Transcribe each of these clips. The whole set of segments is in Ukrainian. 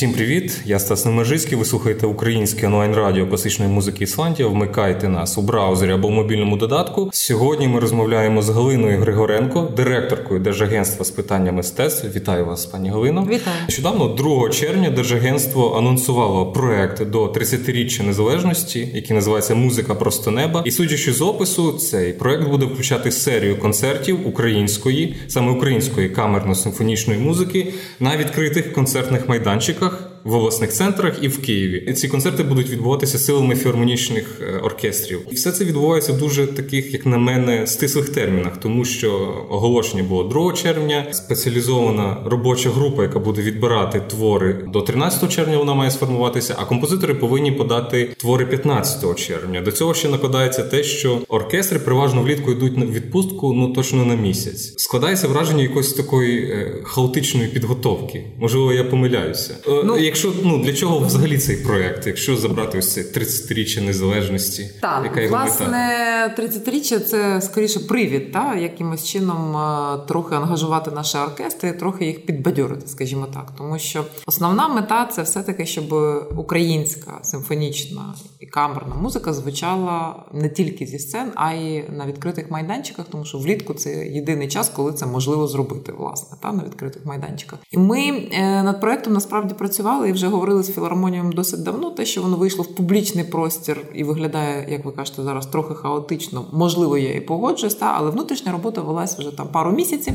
Всім привіт! Я Стас Немежицький. Ви слухаєте українське онлайн-радіо класичної музики Ісландія. Вмикайте нас у браузері або в мобільному додатку. Сьогодні ми розмовляємо з Галиною Григоренко, директоркою Держагентства з питання мистецтв. Вітаю вас, пані Галино. Вітаю. Нещодавно, 2 червня, Держагентство анонсувало проект до 30-річчя незалежності, який називається Музика просто неба. І судячи з опису, цей проект буде включати серію концертів української, саме української камерно-симфонічної музики на відкритих концертних майданчиках в обласних центрах і в Києві. Ці концерти будуть відбуватися силами філармонічних е, оркестрів. І все це відбувається в дуже таких, як на мене, стислих термінах, тому що оголошення було 2 червня. Спеціалізована робоча група, яка буде відбирати твори до 13 червня, вона має сформуватися. А композитори повинні подати твори 15 червня. До цього ще накладається те, що оркестри переважно влітку йдуть на відпустку, ну точно на місяць. Складається враження якоїсь такої е, хаотичної підготовки. Можливо, я помиляюся. Е, ну, якщо ну для чого взагалі цей проект, якщо забрати ось це 30-річчя незалежності, так яка його власне мета? 30-річчя це скоріше привід, та якимось чином е, трохи ангажувати наші оркестри, трохи їх підбадьорити, скажімо так, тому що основна мета це все таки, щоб українська симфонічна і камерна музика звучала не тільки зі сцен, а й на відкритих майданчиках, тому що влітку це єдиний час, коли це можливо зробити, власне, та на відкритих майданчиках. І ми е, над проектом насправді працювали працювали і вже говорили з філармонієм досить давно. Те, що воно вийшло в публічний простір і виглядає, як ви кажете, зараз трохи хаотично. Можливо, я і погоджуюсь, та але внутрішня робота велась вже там пару місяців.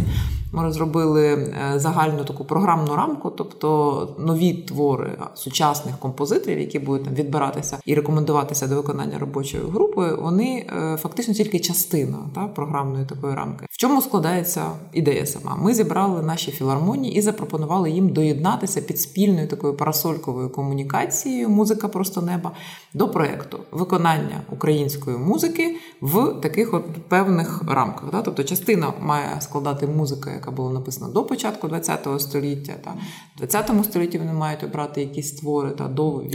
Ми розробили е, загальну таку програмну рамку, тобто нові твори сучасних композиторів, які будуть там відбиратися і рекомендуватися до виконання робочої групи. Вони е, фактично тільки частина та програмної такої рамки. В чому складається ідея сама? Ми зібрали наші філармонії і запропонували їм доєднатися під спільною такою парасольковою комунікацією Музика просто неба до проєкту виконання української музики в таких от певних рамках. Да? Тобто частина має складати музика, яка була написана до початку ХХ століття. Та в ХХ столітті вони мають обрати якісь твори та до війни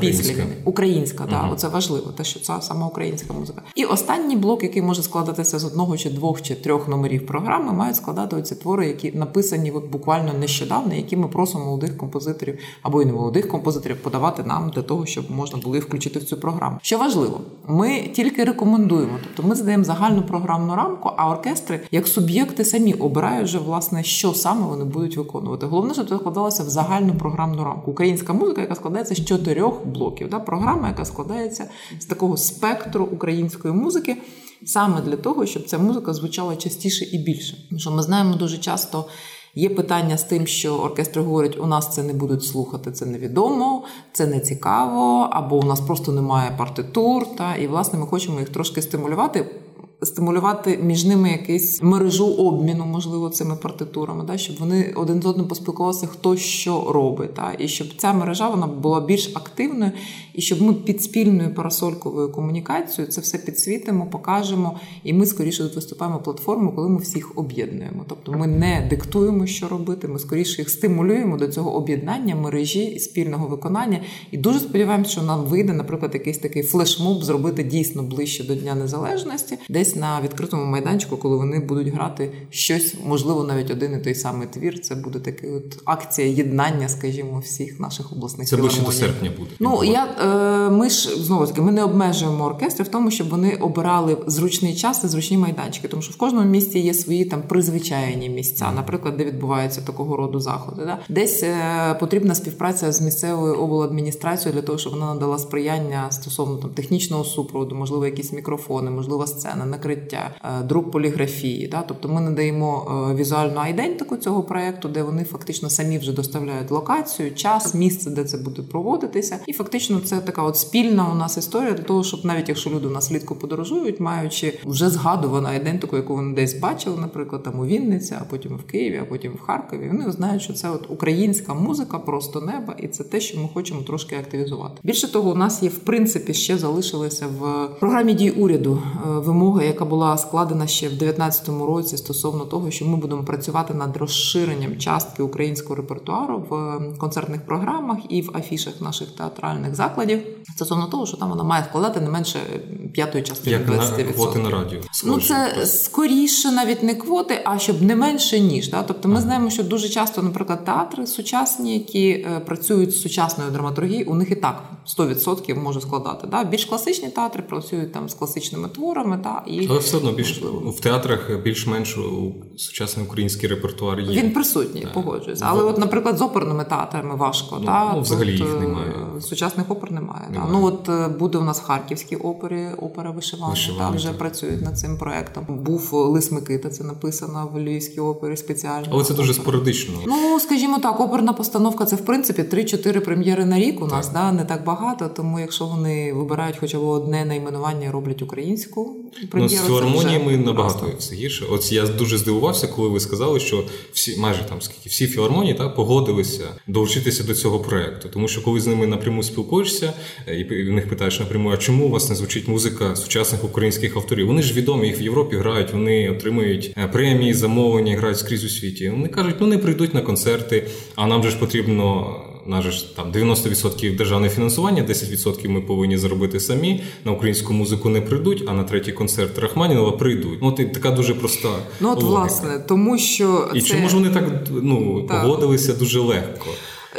після війни. Українська, угу. та оце важливо, те, що це саме українська музика. І останній блок, який може складатися з одного чи двох чи трьох номерів програми, мають складати оці твори, які написані буквально нещодавно, які ми просимо молодих композиторів або й не молодих композиторів подавати нам для того, щоб можна було включити в цю програму. Що важливо, ми тільки рекомендуємо, тобто ми задаємо загальну програмну рамку, а оркестри як суб'єкти самі обирають вже власне, що саме вони будуть виконувати. Головне, щоб це вкладалося в загальну програмну рамку. Українська музика, яка складається з чотирьох блоків. Да? Програма, яка складається з такого спектру української музики. Саме для того, щоб ця музика звучала частіше і більше. Тому що ми знаємо дуже часто Є питання з тим, що оркестри говорять, у нас це не будуть слухати, це невідомо, це не цікаво, або у нас просто немає партитур. Та і власне ми хочемо їх трошки стимулювати стимулювати між ними якусь мережу обміну, можливо, цими партитурами, да, щоб вони один з одним поспілкувалися, хто що робить, та, і щоб ця мережа вона була більш активною, і щоб ми під спільною парасольковою комунікацією це все підсвітимо, покажемо, і ми скоріше виступаємо платформу, коли ми всіх об'єднуємо. Тобто ми не диктуємо, що робити, ми скоріше їх стимулюємо до цього об'єднання мережі і спільного виконання. І дуже сподіваємося, що нам вийде, наприклад, якийсь такий флешмоб зробити дійсно ближче до Дня Незалежності, десь на відкритому майданчику, коли вони будуть грати щось, можливо, навіть один і той самий твір. Це буде така от акція єднання, скажімо, всіх наших обласних Це ближче до серпня буде. Ну я е, ми ж знову таки ми не обмежуємо оркестри в тому, щоб вони обирали зручний час і зручні майданчики, тому що в кожному місті є свої там призвичайні місця, наприклад, де відбуваються такого роду заходи. Да? Десь е, потрібна співпраця з місцевою обладміністрацією для того, щоб вона надала сприяння стосовно там технічного супроводу, можливо, якісь мікрофони, можливо, сцена накриття, е, друк поліграфії. Да? Тобто ми надаємо е, візуальну айдентику цього проекту, де вони фактично самі вже доставляють локацію, час, місце, де це буде проводитися. І фактично це така от спільна у нас історія для того, щоб навіть якщо люди у нас влітку подорожують, маючи вже згадувану айдентику, яку вони десь бачили, наприклад, там у Вінниці, а потім в Києві, а потім в Харкові. Вони знають, що це от українська музика, просто неба, і це те, що ми хочемо трошки активізувати. Більше того, у нас є в принципі ще залишилися в програмі дій уряду е, вимоги яка була складена ще в 2019 році стосовно того, що ми будемо працювати над розширенням частки українського репертуару в концертних програмах і в афішах наших театральних закладів, стосовно того, що там вона має складати не менше п'ятої частини Як 20%. на квоти на радіо. Ну це скоріше навіть не квоти, а щоб не менше ніж. Да? Тобто ми знаємо, що дуже часто, наприклад, театри сучасні, які е, працюють з сучасною драматургією, у них і так 100% може складати. Да? Більш класичні театри працюють там з класичними творами. Да? І Але все одно більш в театрах більш-менш сучасний український репертуар є. Він присутній, да. погоджуюся. Але, от, наприклад, з оперними театрами важко. Ну, да? ну взагалі Тут, їх немає. Сучасних опер немає. немає. Да? Ну от е, буде у нас в Харківській опері опера вишивання. Там вже працюють над цим проектом. Був Лис Микита, це написано в Львівській опері спеціально. Але це дуже спорадично. Ну скажімо так, оперна постановка це в принципі 3-4 прем'єри на рік. У нас так. да не так багато. Тому якщо вони вибирають хоча б одне найменування, роблять українську прем'єру. Ну, з філармоніями набагато все гірше. От я дуже здивувався, коли ви сказали, що всі майже там скільки всі філармонії та погодилися долучитися до цього проекту, тому що коли з ними напряму спілкуєшся е, і в них питаєш напряму, а чому у вас не звучить музика сучасних українських авторів? Вони ж відомі, їх в Європі грають, вони отримують е, премії, замовлення, грають скрізь у світі. Вони кажуть, ну не прийдуть на концерти, а нам же ж потрібно. На ж там 90% державне фінансування, 10% ми повинні зробити самі. На українську музику не прийдуть, а на третій концерт Рахманінова прийдуть. Ну, от така дуже проста. Ну от логіка. власне, тому що і це... чому ж вони так ну так. погодилися дуже легко?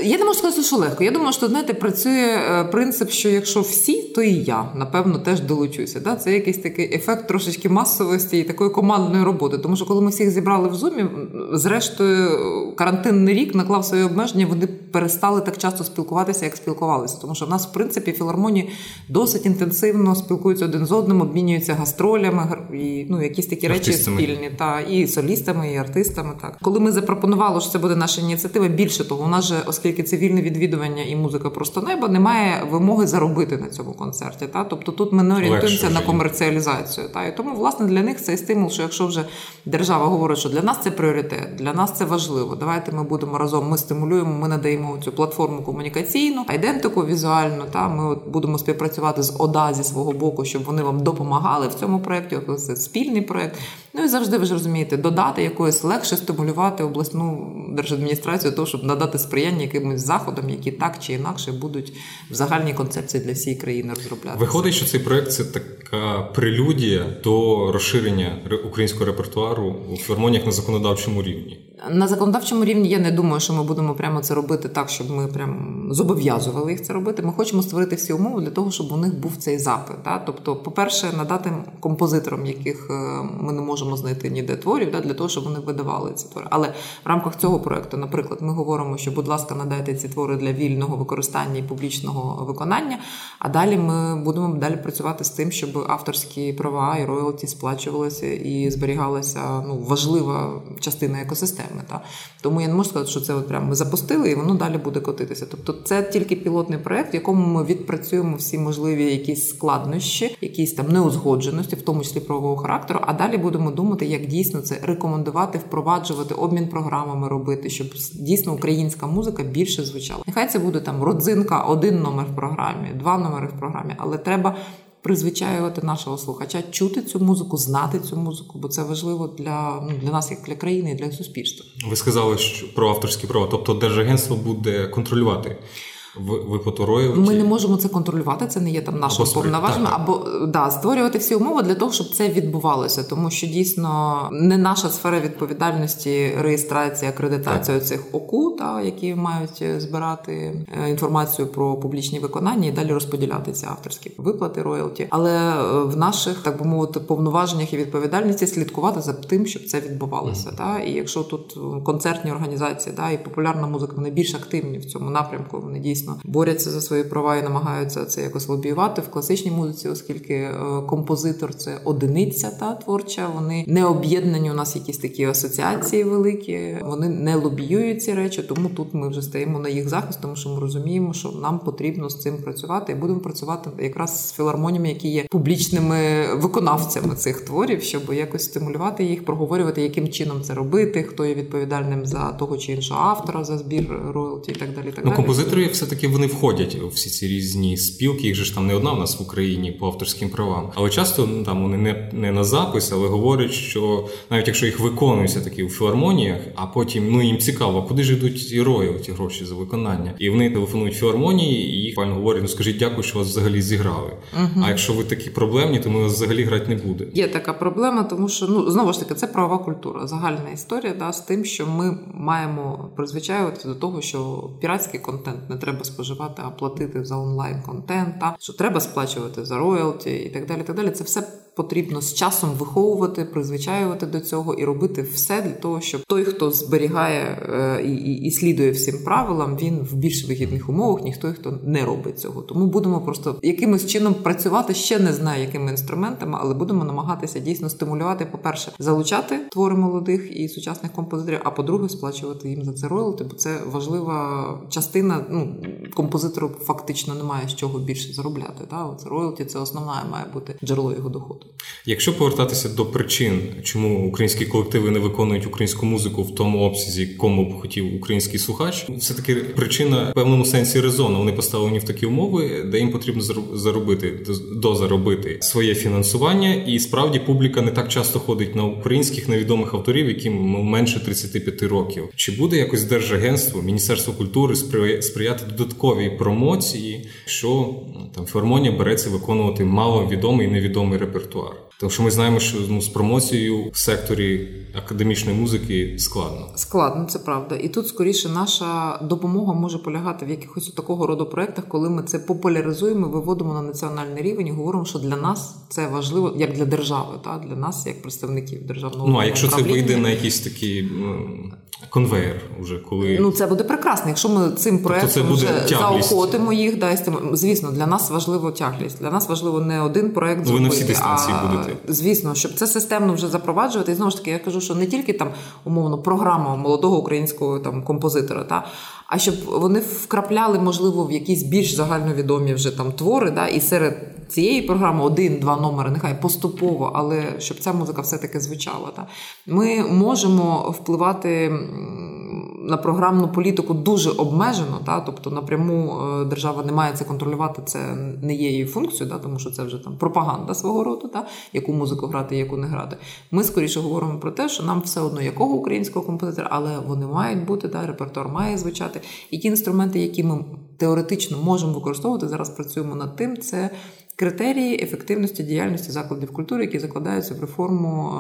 Я не можу сказати, що легко. Я думаю, що знаєте, працює е, принцип, що якщо всі, то і я напевно теж долучуся. Да? Це якийсь такий ефект трошечки масовості і такої командної роботи. Тому що коли ми всіх зібрали в зумі, зрештою, карантинний рік наклав свої обмеження. Вони перестали так часто спілкуватися, як спілкувалися. Тому що в нас, в принципі, філармонії досить інтенсивно спілкуються один з одним, обмінюються гастролями і ну якісь такі артистами. речі спільні, та і солістами, і артистами. Так, коли ми запропонували, що це буде наша ініціатива, більше того, у нас же оскільки оскільки це вільне відвідування і музика просто неба, немає вимоги заробити на цьому концерті. Та? Тобто тут ми не орієнтуємося на комерціалізацію. Та? І тому, власне, для них цей стимул, що якщо вже держава говорить, що для нас це пріоритет, для нас це важливо. Давайте ми будемо разом. Ми стимулюємо, ми надаємо цю платформу комунікаційну, айдентику візуальну. Та ми от будемо співпрацювати з ОДА зі свого боку, щоб вони вам допомагали в цьому проєкті. Це спільний проєкт. Ну і завжди ви ж розумієте, додати якоїсь легше стимулювати обласну держадміністрацію, того, щоб надати сприяння якимось заходам, які так чи інакше будуть в загальній концепції для всієї країни розробляти. Виходить, що цей проект це така прелюдія до розширення українського репертуару у філармоніях на законодавчому рівні. На законодавчому рівні я не думаю, що ми будемо прямо це робити так, щоб ми прям зобов'язували їх це робити. Ми хочемо створити всі умови для того, щоб у них був цей запит. Да? Тобто, по-перше, надати композиторам, яких е, ми не можемо знайти ніде творів, да? для того, щоб вони видавали ці твори. Але в рамках цього проекту, наприклад, ми говоримо, що, будь ласка, надайте ці твори для вільного використання і публічного виконання. А далі ми будемо далі працювати з тим, щоб авторські права і роялті сплачувалися і зберігалася ну важлива частина екосистеми системи. Та. Тому я не можу сказати, що це от прямо ми запустили і воно далі буде котитися. Тобто це тільки пілотний проект, в якому ми відпрацюємо всі можливі якісь складнощі, якісь там неузгодженості, в тому числі правового характеру. А далі будемо думати, як дійсно це рекомендувати, впроваджувати, обмін програмами робити, щоб дійсно українська музика більше звучала. Нехай це буде там родзинка, один номер в програмі, два номери в програмі, але треба призвичаювати нашого слухача, чути цю музику, знати цю музику, бо це важливо для ну, для нас, як для країни, і для суспільства. Ви сказали що про авторські права, тобто держагентство буде контролювати роялті. Ми не можемо це контролювати. Це не є там нашим повноваженням, або да створювати всі умови для того, щоб це відбувалося, тому що дійсно не наша сфера відповідальності реєстрація, акредитація цих ОКУ, та які мають збирати е, інформацію про публічні виконання і далі розподіляти ці авторські виплати роялті. Але е, в наших так би мовити повноваженнях і відповідальності слідкувати за тим, щоб це відбувалося. Mm. Та і якщо тут концертні організації, та і популярна музика, вони більш активні в цьому напрямку. Вони дійсно дійсно борються за свої права і намагаються це якось лобіювати в класичній музиці, оскільки е, композитор це одиниця та творча. Вони не об'єднані. У нас якісь такі асоціації великі. Вони не лобіюють ці речі, тому тут ми вже стаємо на їх захист, тому що ми розуміємо, що нам потрібно з цим працювати, і будемо працювати якраз з філармоніями, які є публічними виконавцями цих творів, щоб якось стимулювати їх, проговорювати, яким чином це робити, хто є відповідальним за того чи іншого автора за збір роялті і так далі. Так ну, композиторів все все-таки вони входять у всі ці різні спілки. Їх же ж там не одна в нас в Україні по авторським правам. Але часто ну, там вони не не на запис, але говорять, що навіть якщо їх виконуються такі у філармоніях, а потім ну їм цікаво, куди ж йдуть ці роялті гроші за виконання, і вони телефонують філармонії, і їх пані говорять, ну скажіть дякую, що вас взагалі зіграли. uh А якщо ви такі проблемні, то ми вас взагалі грати не буде. Є така проблема, тому що ну знову ж таки це правова культура, загальна історія да, з тим, що ми маємо призвичаювати до того, що піратський контент не треба споживати, а платити за онлайн контент, що треба сплачувати за роялті і так далі. Так далі. Це все потрібно з часом виховувати, призвичаювати до цього і робити все для того, щоб той, хто зберігає е, і, і, і слідує всім правилам, він в більш вигідних умовах, ніхто хто не робить цього. Тому будемо просто якимось чином працювати ще не знаю, якими інструментами, але будемо намагатися дійсно стимулювати. По перше, залучати твори молодих і сучасних композиторів. А по-друге, сплачувати їм за це роялти, бо це важлива частина. Ну композитору фактично немає з чого більше заробляти. Та це роялті, це основна має бути джерело його доходу. Якщо повертатися до причин, чому українські колективи не виконують українську музику в тому обсязі, кому б хотів український слухач, все таки причина в певному сенсі резону. Вони поставлені в такі умови, де їм потрібно заробити дозаробити своє фінансування, і справді публіка не так часто ходить на українських невідомих авторів, яким менше 35 років. Чи буде якось держагентство, міністерство культури сприяти додатковій промоції, що там філармонія береться виконувати маловідомий і невідомий репертуар? репертуар. Тому що ми знаємо, що ну, з промоцією в секторі академічної музики складно. Складно, це правда. І тут скоріше наша допомога може полягати в якихось такого роду проєктах, коли ми це популяризуємо, виводимо на національний рівень і говоримо, що для нас це важливо як для держави, та для нас, як представників державного. Ну а якщо це вийде на якийсь такий ну, конвейер, уже коли ну це буде прекрасно. Якщо ми цим тобто проєктом тобто вже заохотимо їх, дасть звісно, для нас важливо тяглість. Для нас важливо не один проєкт зробити, ви на всі дистанції а, будете. Звісно, щоб це системно вже запроваджувати. І знову ж таки, я кажу, що не тільки там умовно програма молодого українського там композитора, та а щоб вони вкрапляли, можливо, в якісь більш загальновідомі вже там твори, да, і серед цієї програми один-два номери, нехай поступово, але щоб ця музика все-таки звучала. Та. Ми можемо впливати на програмну політику дуже обмежено, та, тобто напряму е, держава не має це контролювати, це не є її функцією, та, тому що це вже там пропаганда свого роду, та, яку музику грати, яку не грати. Ми скоріше говоримо про те, що нам все одно якого українського композитора, але вони мають бути, та, репертуар має звучати. І ті інструменти, які ми теоретично можемо використовувати, зараз працюємо над тим, це критерії ефективності діяльності закладів культури, які закладаються в реформу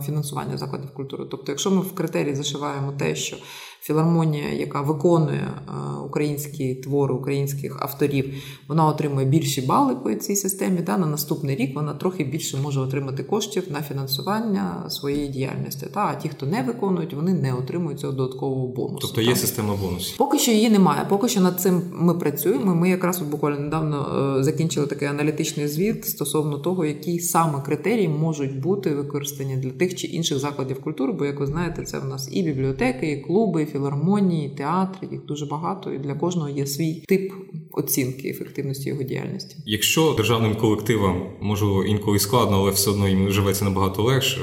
е, фінансування закладів культури. Тобто, якщо ми в критерії зашиваємо те, що філармонія, яка виконує е, українські твори українських авторів, вона отримує більші бали по цій системі. Та на наступний рік вона трохи більше може отримати коштів на фінансування своєї діяльності. Та а ті, хто не виконують, вони не отримують цього додаткового бонусу. Тобто є та. система бонусів? Поки що її немає. Поки що над цим ми працюємо. Ми якраз буквально недавно е, закінчили такий аналітичний звіт стосовно того, які саме критерії можуть бути використані для тих чи інших закладів культури. Бо, як ви знаєте, це в нас і бібліотеки, і клуби. Філармонії, театри, їх дуже багато, і для кожного є свій тип оцінки ефективності його діяльності. Якщо державним колективам можливо інколи складно, але все одно їм живеться набагато легше.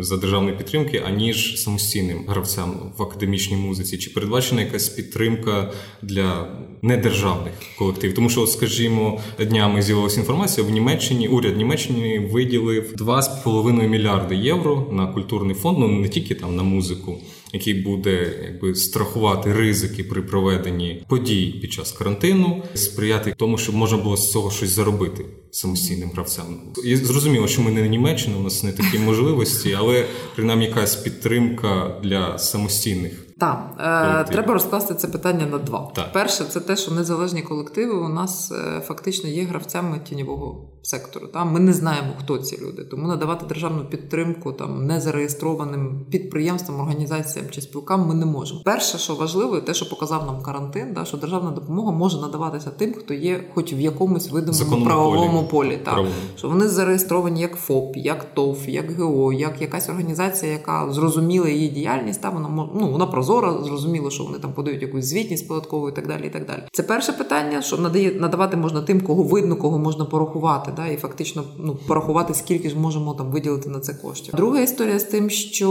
За державної підтримки, аніж самостійним гравцям в академічній музиці, чи передбачена якась підтримка для недержавних колективів? Тому що, скажімо, днями з'явилася інформація в Німеччині. Уряд Німеччини виділив 2,5 мільярди євро на культурний фонд, ну не тільки там на музику який буде якби страхувати ризики при проведенні подій під час карантину, сприяти тому, щоб можна було з цього щось заробити самостійним гравцям. І зрозуміло, що ми не Німеччина, у нас не такі можливості, але принаймні якась підтримка для самостійних. Так, е, треба розкласти це питання на два. Так. Перше, це те, що незалежні колективи у нас е, фактично є гравцями тіньового сектору. Та? Ми не знаємо, хто ці люди. Тому надавати державну підтримку там незареєстрованим підприємствам, організаціям чи спілкам ми не можемо. Перше, що важливо, те, що показав нам карантин, да, що державна допомога може надаватися тим, хто є, хоч в якомусь видимому правовому полі. полі та? Що вони зареєстровані як ФОП, як ТОВ, як ГО, як якась організація, яка зрозуміла її діяльність, та вона ну, вона прозора прозоро, зрозуміло, що вони там подають якусь звітність податкову і так далі. і так далі. Це перше питання, що надає надавати можна тим, кого видно, кого можна порахувати, да, і фактично ну порахувати, скільки ж можемо там виділити на це коштів. Друга історія з тим, що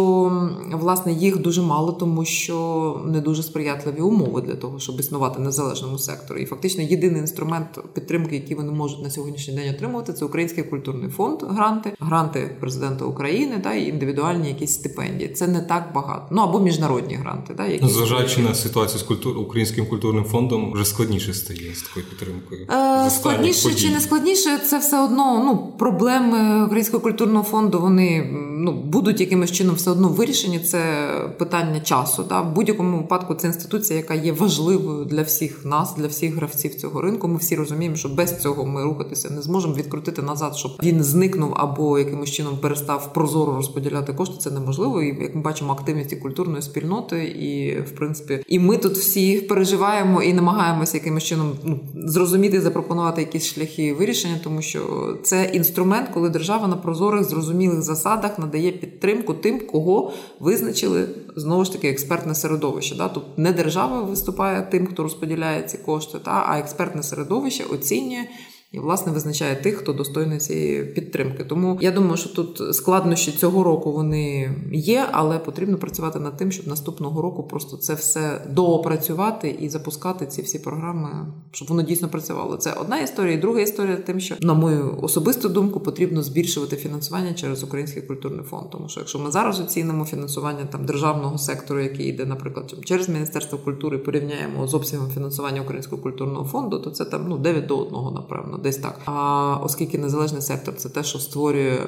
власне їх дуже мало, тому що не дуже сприятливі умови для того, щоб існувати незалежному секторі. І фактично єдиний інструмент підтримки, який вони можуть на сьогоднішній день отримувати, це Український культурний фонд, гранти, гранти президента України та і індивідуальні якісь стипендії. Це не так багато. Ну або міжнародні гранти, да, які зважаючи на ситуацію з культур українським культурним фондом, вже складніше стає з такою підтримкою. Е, складніше подій. чи не складніше, це все одно. Ну проблеми українського культурного фонду вони ну будуть якимось чином все одно вирішені. Це питання часу. Да? В будь-якому випадку це інституція, яка є важливою для всіх нас, для всіх гравців цього ринку. Ми всі розуміємо, що без цього ми рухатися не зможемо відкрутити назад, щоб він зникнув або якимось чином перестав прозоро розподіляти кошти. Це неможливо. І як ми бачимо, активність і культурної спільноти, і в принципі, і ми тут всі переживаємо і намагаємося якимось чином ну, зрозуміти, запропонувати якісь шляхи вирішення, тому що це інструмент, коли держава на прозорих зрозумілих засадах надає підтримку тим, кого визначили знову ж таки експертне середовище. Да? Тут не держава виступає тим, хто розподіляє ці кошти, та а експертне середовище оцінює і власне визначає тих, хто достойний цієї підтримки. Тому я думаю, що тут складнощі цього року вони є, але потрібно працювати над тим, щоб наступного року просто це все доопрацювати і запускати ці всі програми, щоб воно дійсно працювало. Це одна історія, і друга історія тим, що на мою особисту думку потрібно збільшувати фінансування через Український культурний фонд. Тому що якщо ми зараз оцінимо фінансування там державного сектору, який йде, наприклад, через Міністерство культури, порівняємо з обсягом фінансування Українського культурного фонду, то це там ну 9 до 1, напевно десь так. А оскільки незалежний сектор це те, що створює е,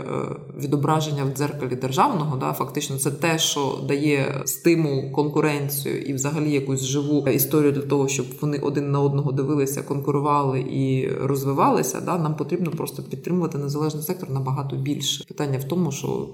відображення в дзеркалі державного, да, фактично це те, що дає стимул, конкуренцію і взагалі якусь живу історію для того, щоб вони один на одного дивилися, конкурували і розвивалися. Да, Нам потрібно просто підтримувати незалежний сектор набагато більше. Питання в тому, що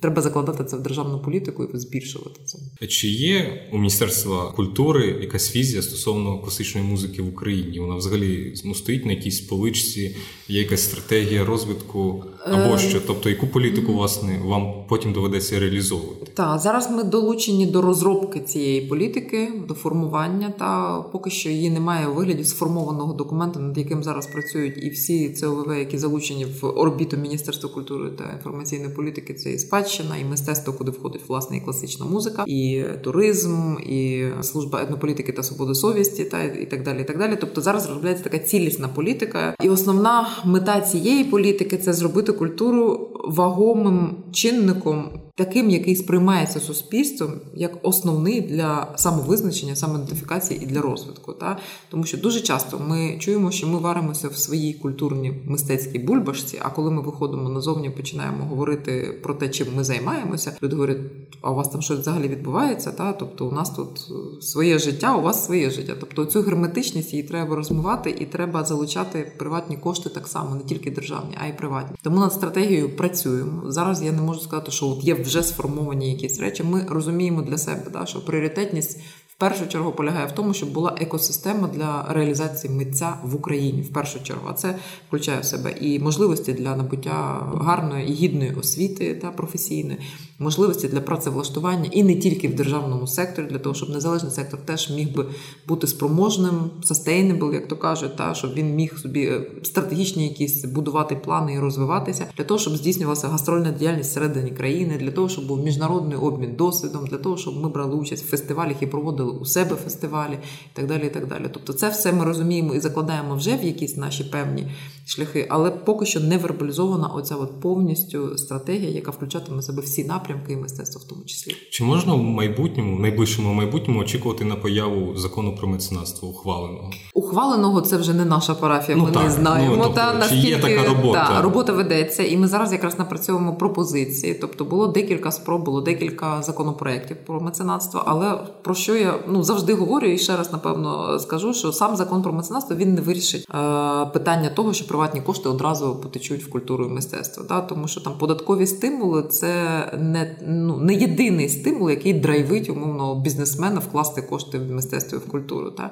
треба закладати це в державну політику і збільшувати це. Чи є у міністерства культури якась візія стосовно класичної музики в Україні? Вона взагалі ну, стоїть на якійсь поличці? Політичці, є якась стратегія розвитку або е, що? Тобто, яку політику власне вам потім доведеться реалізовувати? Так, зараз ми долучені до розробки цієї політики, до формування. Та поки що її немає у вигляді сформованого документу, над яким зараз працюють і всі ЦОВВ, які залучені в орбіту Міністерства культури та інформаційної політики. Це і спадщина, і мистецтво, куди входить власне і класична музика, і туризм, і служба етнополітики та свободи совісті, та і так далі. І так далі. Тобто зараз розробляється така цілісна політика, і основна мета цієї політики це зробити культуру вагомим чинником таким, який сприймається суспільством як основний для самовизначення, самоідентифікації і для розвитку. Та? Тому що дуже часто ми чуємо, що ми варимося в своїй культурній мистецькій бульбашці, а коли ми виходимо назовні, починаємо говорити про те, чим ми займаємося, люди говорять, а у вас там щось взагалі відбувається? Та? Тобто у нас тут своє життя, у вас своє життя. Тобто цю герметичність її треба розмивати і треба залучати приватні кошти так само, не тільки державні, а й приватні. Тому над стратегією працюємо. Зараз я не можу сказати, що от є вже сформовані якісь речі. Ми розуміємо для себе, да, що пріоритетність першу чергу полягає в тому, щоб була екосистема для реалізації митця в Україні в першу чергу. А це включає в себе і можливості для набуття гарної і гідної освіти та професійної, можливості для працевлаштування і не тільки в державному секторі, для того, щоб незалежний сектор теж міг би бути спроможним, sustainable, як то кажуть, та щоб він міг собі е, стратегічні якісь будувати плани і розвиватися, для того, щоб здійснювалася гастрольна діяльність всередині країни, для того, щоб був міжнародний обмін досвідом, для того, щоб ми брали участь в фестивалях і проводили у себе фестивалі, і так далі. і так далі. Тобто, це все ми розуміємо і закладаємо вже в якісь наші певні шляхи, але поки що не вербалізована оця от повністю стратегія, яка включатиме себе всі напрямки і мистецтво в тому числі. Чи можна в майбутньому, в найближчому майбутньому очікувати на появу закону про меценатство ухваленого? Ухваленого це вже не наша парафія. Ну, ми так, не знаємо. Ну, тобто, та наскільки є така робота? Та, робота ведеться, і ми зараз якраз напрацьовуємо пропозиції. Тобто було декілька спроб, було декілька законопроєктів про меценатство. Але про що я ну завжди говорю і ще раз напевно скажу, що сам закон про меценатство він не вирішить е, питання того, що приватні кошти одразу потечуть в культуру і мистецтво. Да? Тому що там податкові стимули це не ну не єдиний стимул, який драйвить умовно бізнесмена вкласти кошти в мистецтво і в культуру. Да?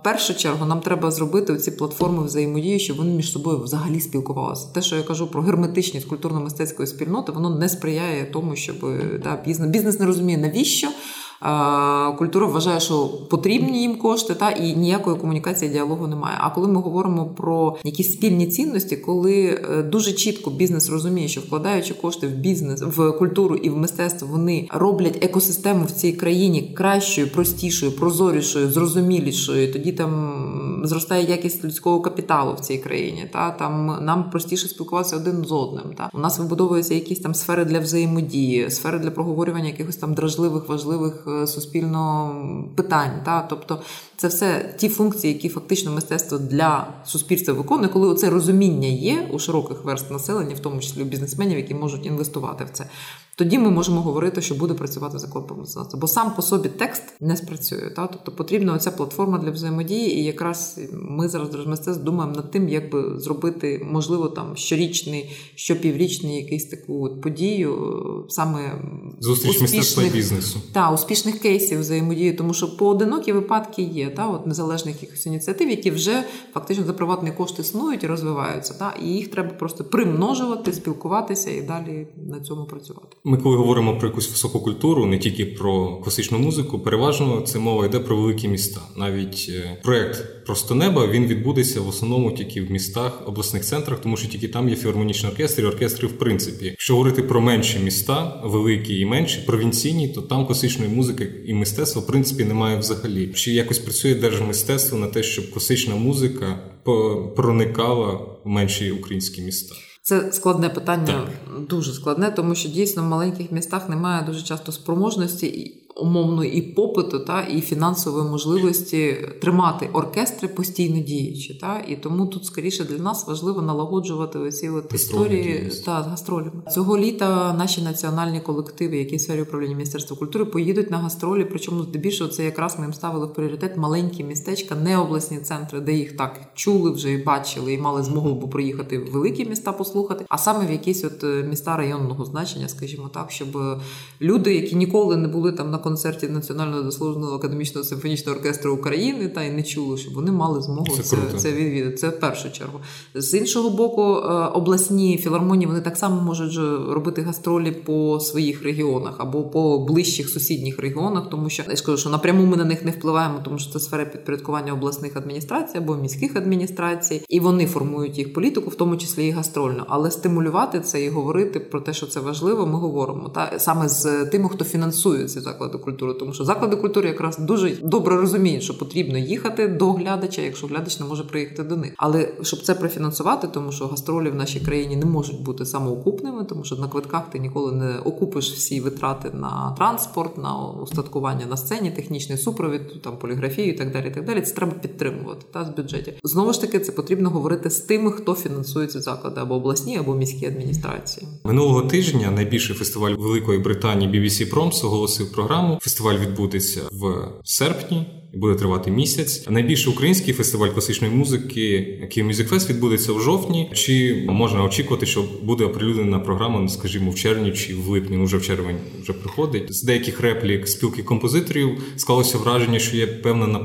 В першу чергу нам треба зробити ці платформи взаємодії, щоб вони між собою взагалі спілкувалися. Те, що я кажу про герметичність культурно-мистецької спільноти, воно не сприяє тому, щоб да, бізнес бізнес не розуміє навіщо культура вважає, що потрібні їм кошти, та і ніякої комунікації діалогу немає. А коли ми говоримо про якісь спільні цінності, коли е, дуже чітко бізнес розуміє, що вкладаючи кошти в бізнес, в культуру і в мистецтво, вони роблять екосистему в цій країні кращою, простішою, прозорішою, зрозумілішою. Тоді там зростає якість людського капіталу в цій країні. Та там нам простіше спілкуватися один з одним. Та у нас вибудовуються якісь там сфери для взаємодії, сфери для проговорювання якихось там дражливих, важливих е, суспільно питань. Та тобто це все ті функції, які фактично мистецтво для суспільства виконує, коли це розуміння є у широких верст населення, в тому числі у бізнесменів, які можуть інвестувати в це. Тоді ми можемо говорити, що буде працювати закон про мистецтво. Бо сам по собі текст не спрацює. Та? Тобто потрібна оця платформа для взаємодії, і якраз ми зараз мистецтв думаємо над тим, як би зробити, можливо, там щорічний, щопіврічний якийсь таку от подію, саме зустріч мистецтва і бізнесу. Та успішних кейсів взаємодії, тому що поодинокі випадки є, та от незалежних якихось ініціатив, які вже фактично за приватний кошт існують і розвиваються. Та і їх треба просто примножувати, спілкуватися і далі на цьому працювати. Ми, коли говоримо про якусь високу культуру, не тільки про класичну музику, переважно це мова йде про великі міста. Навіть е, проект Просто неба він відбудеться в основному тільки в містах, обласних центрах, тому що тільки там є філармонічні оркестри, оркестри в принципі. Якщо говорити про менші міста, великі і менші, провінційні, то там класичної музики і мистецтва в принципі немає взагалі. Чи якось працює держмистецтво на те, щоб класична музика проникала в менші українські міста? Це складне питання, так. дуже складне, тому що дійсно в маленьких містах немає дуже часто спроможності умовно і попиту, та і фінансової можливості тримати оркестри постійно діючі. Та і тому тут скоріше для нас важливо налагоджувати оці от історії та з гастролями. Цього літа наші національні колективи, які в сфері управління міністерства культури, поїдуть на гастролі. Причому здебільшого це якраз ми їм ставили в пріоритет маленькі містечка, не обласні центри, де їх так чули вже і бачили, і мали змогу б приїхати в великі міста послухати, а саме в якісь от е, міста районного значення, скажімо так, щоб люди, які ніколи не були там на концерті Національного заслуженого академічного симфонічного оркестру України та й не чули, щоб вони мали змогу це це, це відвідати. Це в першу чергу. З іншого боку, е, обласні філармонії вони так само можуть робити гастролі по своїх регіонах або по ближчих сусідніх регіонах, тому що я скажу, що напряму ми на них не впливаємо, тому що це сфера підпорядкування обласних адміністрацій або міських адміністрацій, і вони формують їх політику, в тому числі і гастрольну. Але стимулювати це і говорити про те, що це важливо, ми говоримо та саме з тими, хто фінансує ці заклади заклади культури, тому що заклади культури якраз дуже добре розуміють, що потрібно їхати до глядача, якщо глядач не може приїхати до них. Але щоб це профінансувати, тому що гастролі в нашій країні не можуть бути самоокупними, тому що на квитках ти ніколи не окупиш всі витрати на транспорт, на устаткування на сцені, технічний супровід, там поліграфію і так далі. І так далі. Це треба підтримувати та з бюджетів. Знову ж таки, це потрібно говорити з тими, хто фінансує ці заклади або обласні, або міські адміністрації. Минулого тижня найбільший фестиваль Великої Британії BBC Proms оголосив програму Фестиваль відбудеться в серпні. Буде тривати місяць. Найбільший український фестиваль класичної музики, Київ Music Fest, відбудеться в жовтні. Чи можна очікувати, що буде оприлюднена програма, ну, скажімо, в червні чи в липні? Ну вже в червень вже приходить. З деяких реплік спілки композиторів склалося враження, що є певна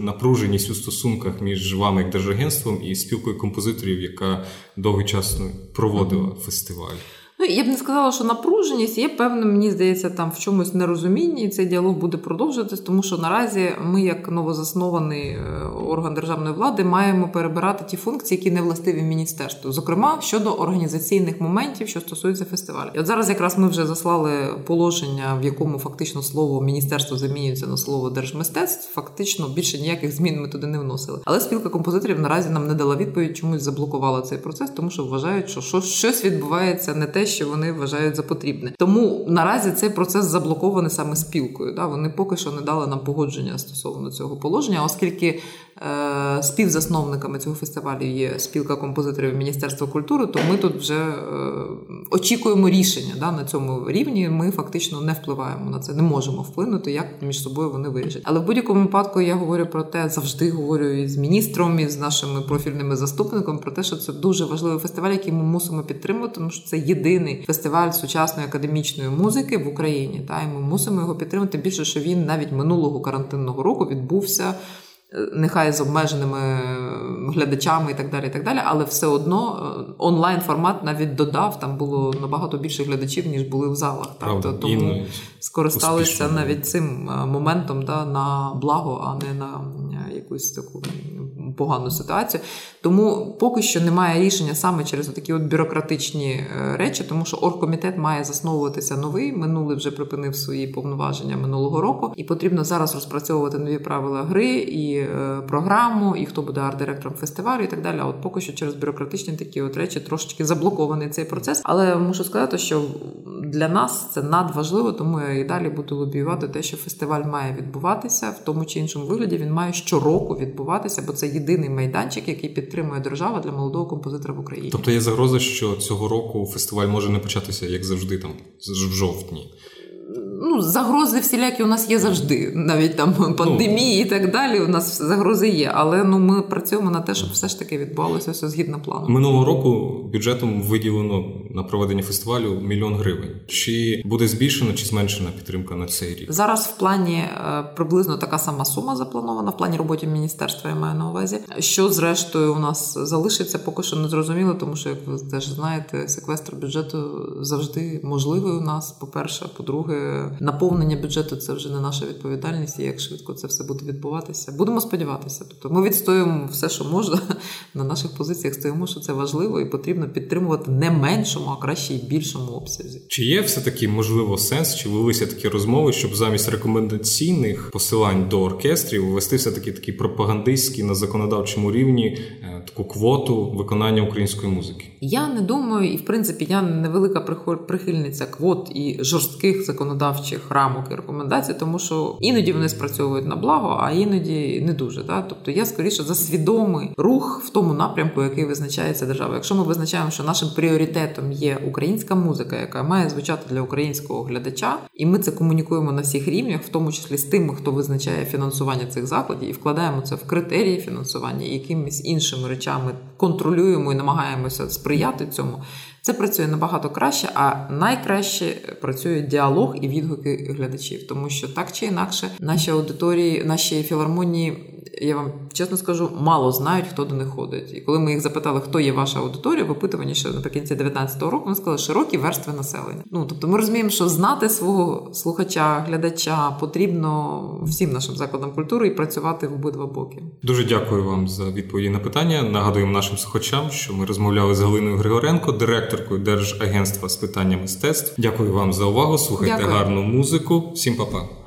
напруженість у стосунках між вами як держагентством і спілкою композиторів, яка довгий час проводила фестиваль. Ну, я б не сказала, що напруженість є певне, мені здається, там в чомусь нерозумінні, і цей діалог буде продовжуватись, тому що наразі ми, як новозаснований е, орган державної влади, маємо перебирати ті функції, які не властиві міністерству, зокрема щодо організаційних моментів, що стосуються фестивалю. І от зараз якраз ми вже заслали положення, в якому фактично слово міністерство замінюється на слово держмистецтв. Фактично більше ніяких змін ми туди не вносили. Але спілка композиторів наразі нам не дала відповідь, чомусь заблокувала цей процес, тому що вважають, що щось відбувається не те що вони вважають за потрібне. Тому наразі цей процес заблокований саме спілкою. Да? Вони поки що не дали нам погодження стосовно цього положення, оскільки Е, співзасновниками цього фестивалю є спілка композиторів Міністерства культури, то ми тут вже е, очікуємо рішення да, на цьому рівні. Ми фактично не впливаємо на це, не можемо вплинути, як між собою вони вирішать. Але в будь-якому випадку я говорю про те, завжди говорю і з міністром, і з нашими профільними заступниками про те, що це дуже важливий фестиваль, який ми мусимо підтримувати, тому що це єдиний фестиваль сучасної академічної музики в Україні. Та і ми мусимо його підтримати. Більше що він навіть минулого карантинного року відбувся нехай з обмеженими глядачами і так далі. і так далі, Але все одно онлайн формат навіть додав, там було набагато більше глядачів, ніж були в залах. Правда, Тому і скористалися успішно. навіть цим моментом да, на благо, а не на якусь таку погану ситуацію. Тому поки що немає рішення саме через такі от бюрократичні е, речі, тому що оргкомітет має засновуватися новий. Минулий вже припинив свої повноваження минулого року, і потрібно зараз розпрацьовувати нові правила гри і е, програму, і хто буде арт-директором фестивалю, і так далі. От поки що через бюрократичні такі от речі трошечки заблокований цей процес. Але мушу сказати, що для нас це надважливо, тому я і далі буду лобіювати те, що фестиваль має відбуватися в тому чи іншому вигляді. Він має щороку відбуватися, бо це єдиний майданчик, який підтримує держава для молодого композитора в Україні. Тобто є загроза, що цього року фестиваль може не початися як завжди, там в жовтні ну, загрози всілякі у нас є завжди, навіть там ну, пандемії і так далі. У нас загрози є. Але ну ми працюємо на те, щоб все ж таки відбувалося все згідно плану. Минулого року бюджетом виділено на проведення фестивалю мільйон гривень. Чи буде збільшена чи зменшена підтримка на цей рік? Зараз в плані е, приблизно така сама сума запланована в плані роботи міністерства. Я маю на увазі, що зрештою у нас залишиться, поки що не зрозуміло, тому що як ви теж знаєте, секвестр бюджету завжди можливий у нас. По перше, по-друге, наповнення бюджету це вже не наша відповідальність, і як швидко це все буде відбуватися. Будемо сподіватися. Тобто ми відстоюємо все, що можна на наших позиціях. Стоїмо, що це важливо і потрібно підтримувати не меншому, а краще і більшому обсязі. Чи є все таки можливо сенс, чи велися такі розмови, щоб замість рекомендаційних посилань до оркестрів ввести все таки такі пропагандистські на законодавчому рівні е, таку квоту виконання української музики? Я не думаю, і в принципі я невелика прихильниця квот і жорстких законодавчих законодавчих рамок і рекомендацій, тому що іноді вони спрацьовують на благо, а іноді не дуже. Да? Тобто я скоріше за свідомий рух в тому напрямку, який визначається держава. Якщо ми визначаємо, що нашим пріоритетом є українська музика, яка має звучати для українського глядача, і ми це комунікуємо на всіх рівнях, в тому числі з тими, хто визначає фінансування цих закладів, і вкладаємо це в критерії фінансування, і якимись іншими речами контролюємо і намагаємося сприяти цьому. Це працює набагато краще, а найкраще працює діалог і відгуки глядачів, тому що так чи інакше наші аудиторії, наші філармонії я вам чесно скажу, мало знають, хто до них ходить. І коли ми їх запитали, хто є ваша аудиторія, в опитуванні ще наприкінці 19-го року, вони сказали, широкі верстви населення. Ну тобто, ми розуміємо, що знати свого слухача, глядача потрібно всім нашим закладам культури і працювати в обидва боки. Дуже дякую вам за відповіді на питання. Нагадуємо нашим слухачам, що ми розмовляли з Галиною Григоренко, директоркою Держагентства з питання мистецтв. Дякую вам за увагу. Слухайте Дякую. гарну музику. Всім па-па.